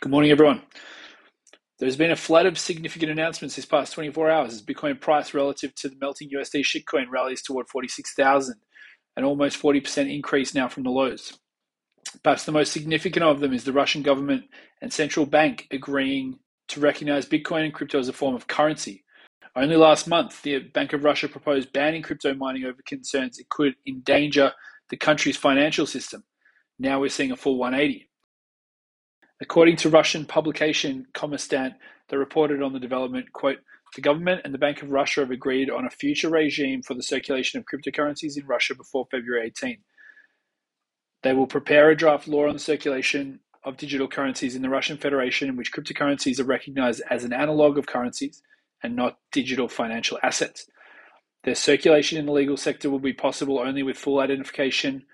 Good morning, everyone. There's been a flood of significant announcements this past 24 hours as Bitcoin price relative to the melting USD shitcoin rallies toward 46,000, an almost 40% increase now from the lows. Perhaps the most significant of them is the Russian government and central bank agreeing to recognize Bitcoin and crypto as a form of currency. Only last month, the Bank of Russia proposed banning crypto mining over concerns it could endanger the country's financial system. Now we're seeing a full 180. According to Russian publication Kommersant, they reported on the development, quote, the government and the Bank of Russia have agreed on a future regime for the circulation of cryptocurrencies in Russia before February 18. They will prepare a draft law on the circulation of digital currencies in the Russian Federation in which cryptocurrencies are recognized as an analog of currencies and not digital financial assets. Their circulation in the legal sector will be possible only with full identification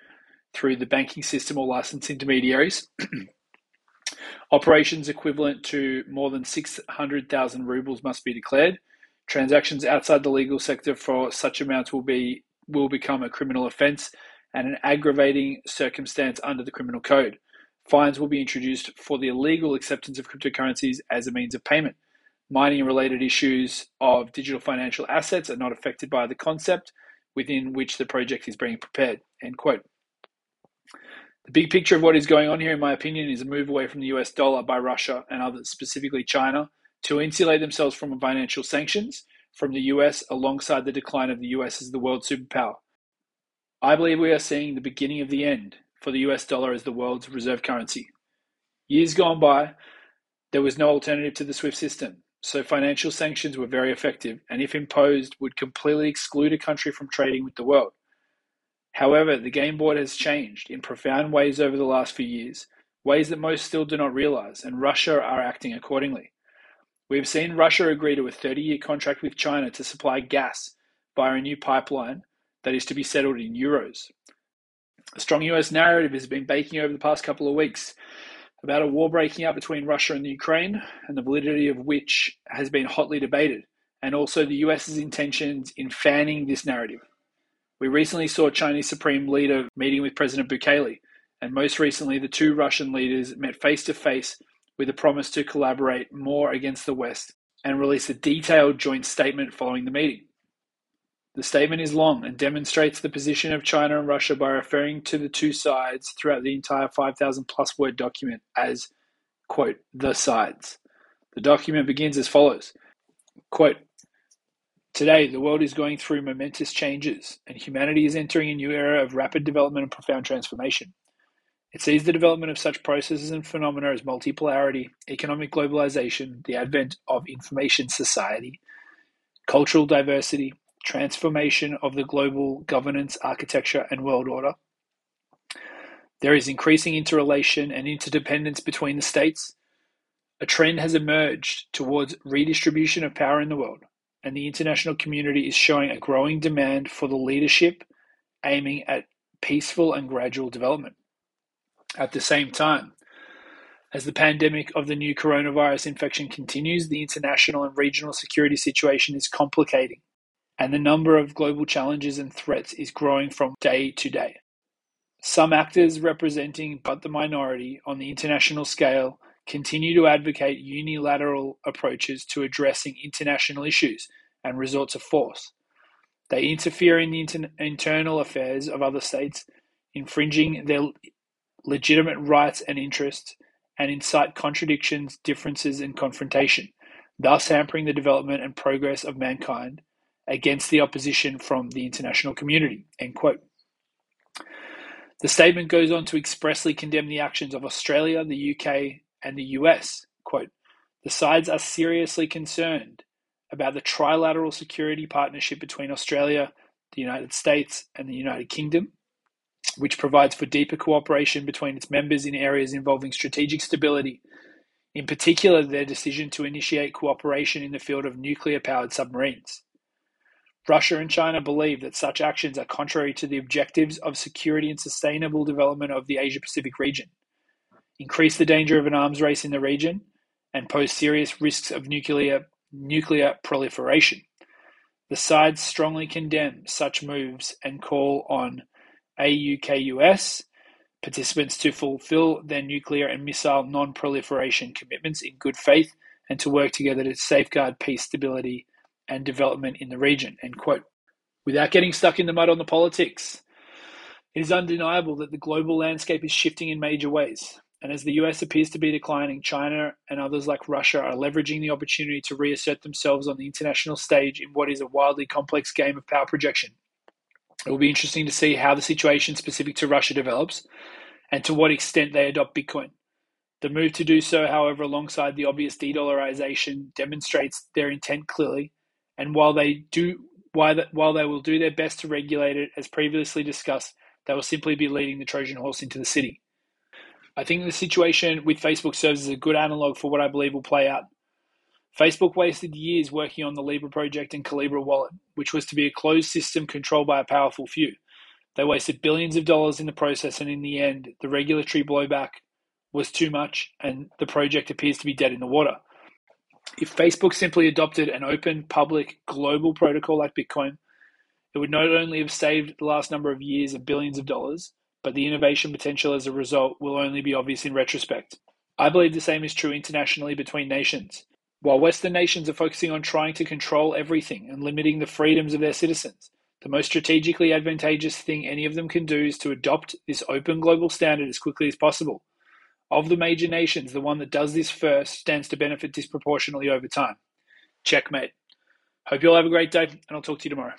through the banking system or licensed intermediaries. Operations equivalent to more than 600,000 rubles must be declared. Transactions outside the legal sector for such amounts will be will become a criminal offence and an aggravating circumstance under the criminal code. Fines will be introduced for the illegal acceptance of cryptocurrencies as a means of payment. Mining and related issues of digital financial assets are not affected by the concept within which the project is being prepared. End quote. The big picture of what is going on here, in my opinion, is a move away from the US dollar by Russia and others, specifically China, to insulate themselves from financial sanctions from the US alongside the decline of the US as the world superpower. I believe we are seeing the beginning of the end for the US dollar as the world's reserve currency. Years gone by, there was no alternative to the SWIFT system, so financial sanctions were very effective and, if imposed, would completely exclude a country from trading with the world. However, the game board has changed in profound ways over the last few years, ways that most still do not realize, and Russia are acting accordingly. We have seen Russia agree to a 30 year contract with China to supply gas via a new pipeline that is to be settled in euros. A strong US narrative has been baking over the past couple of weeks about a war breaking out between Russia and Ukraine, and the validity of which has been hotly debated, and also the US's intentions in fanning this narrative. We recently saw Chinese Supreme Leader meeting with President Bukele, and most recently, the two Russian leaders met face to face with a promise to collaborate more against the West and release a detailed joint statement following the meeting. The statement is long and demonstrates the position of China and Russia by referring to the two sides throughout the entire 5,000 plus word document as, quote, the sides. The document begins as follows quote, Today, the world is going through momentous changes, and humanity is entering a new era of rapid development and profound transformation. It sees the development of such processes and phenomena as multipolarity, economic globalization, the advent of information society, cultural diversity, transformation of the global governance, architecture, and world order. There is increasing interrelation and interdependence between the states. A trend has emerged towards redistribution of power in the world and the international community is showing a growing demand for the leadership aiming at peaceful and gradual development. At the same time, as the pandemic of the new coronavirus infection continues, the international and regional security situation is complicating, and the number of global challenges and threats is growing from day to day. Some actors representing but the minority on the international scale continue to advocate unilateral approaches to addressing international issues and resort to force. They interfere in the inter- internal affairs of other states, infringing their legitimate rights and interests, and incite contradictions, differences, and confrontation, thus hampering the development and progress of mankind against the opposition from the international community. End quote. The statement goes on to expressly condemn the actions of Australia, the UK, and the US. Quote, the sides are seriously concerned about the trilateral security partnership between Australia, the United States, and the United Kingdom, which provides for deeper cooperation between its members in areas involving strategic stability, in particular, their decision to initiate cooperation in the field of nuclear powered submarines. Russia and China believe that such actions are contrary to the objectives of security and sustainable development of the Asia Pacific region increase the danger of an arms race in the region, and pose serious risks of nuclear, nuclear proliferation. The sides strongly condemn such moves and call on AUKUS, participants to fulfill their nuclear and missile non proliferation commitments in good faith and to work together to safeguard peace, stability, and development in the region. End quote. Without getting stuck in the mud on the politics, it is undeniable that the global landscape is shifting in major ways. And as the US appears to be declining, China and others like Russia are leveraging the opportunity to reassert themselves on the international stage in what is a wildly complex game of power projection. It will be interesting to see how the situation specific to Russia develops and to what extent they adopt Bitcoin. The move to do so, however, alongside the obvious de dollarization, demonstrates their intent clearly. And while they do while they will do their best to regulate it, as previously discussed, they will simply be leading the Trojan horse into the city. I think the situation with Facebook serves as a good analog for what I believe will play out. Facebook wasted years working on the Libra project and Calibra wallet, which was to be a closed system controlled by a powerful few. They wasted billions of dollars in the process, and in the end, the regulatory blowback was too much, and the project appears to be dead in the water. If Facebook simply adopted an open, public, global protocol like Bitcoin, it would not only have saved the last number of years of billions of dollars, but the innovation potential as a result will only be obvious in retrospect. I believe the same is true internationally between nations. While Western nations are focusing on trying to control everything and limiting the freedoms of their citizens, the most strategically advantageous thing any of them can do is to adopt this open global standard as quickly as possible. Of the major nations, the one that does this first stands to benefit disproportionately over time. Checkmate. Hope you all have a great day, and I'll talk to you tomorrow.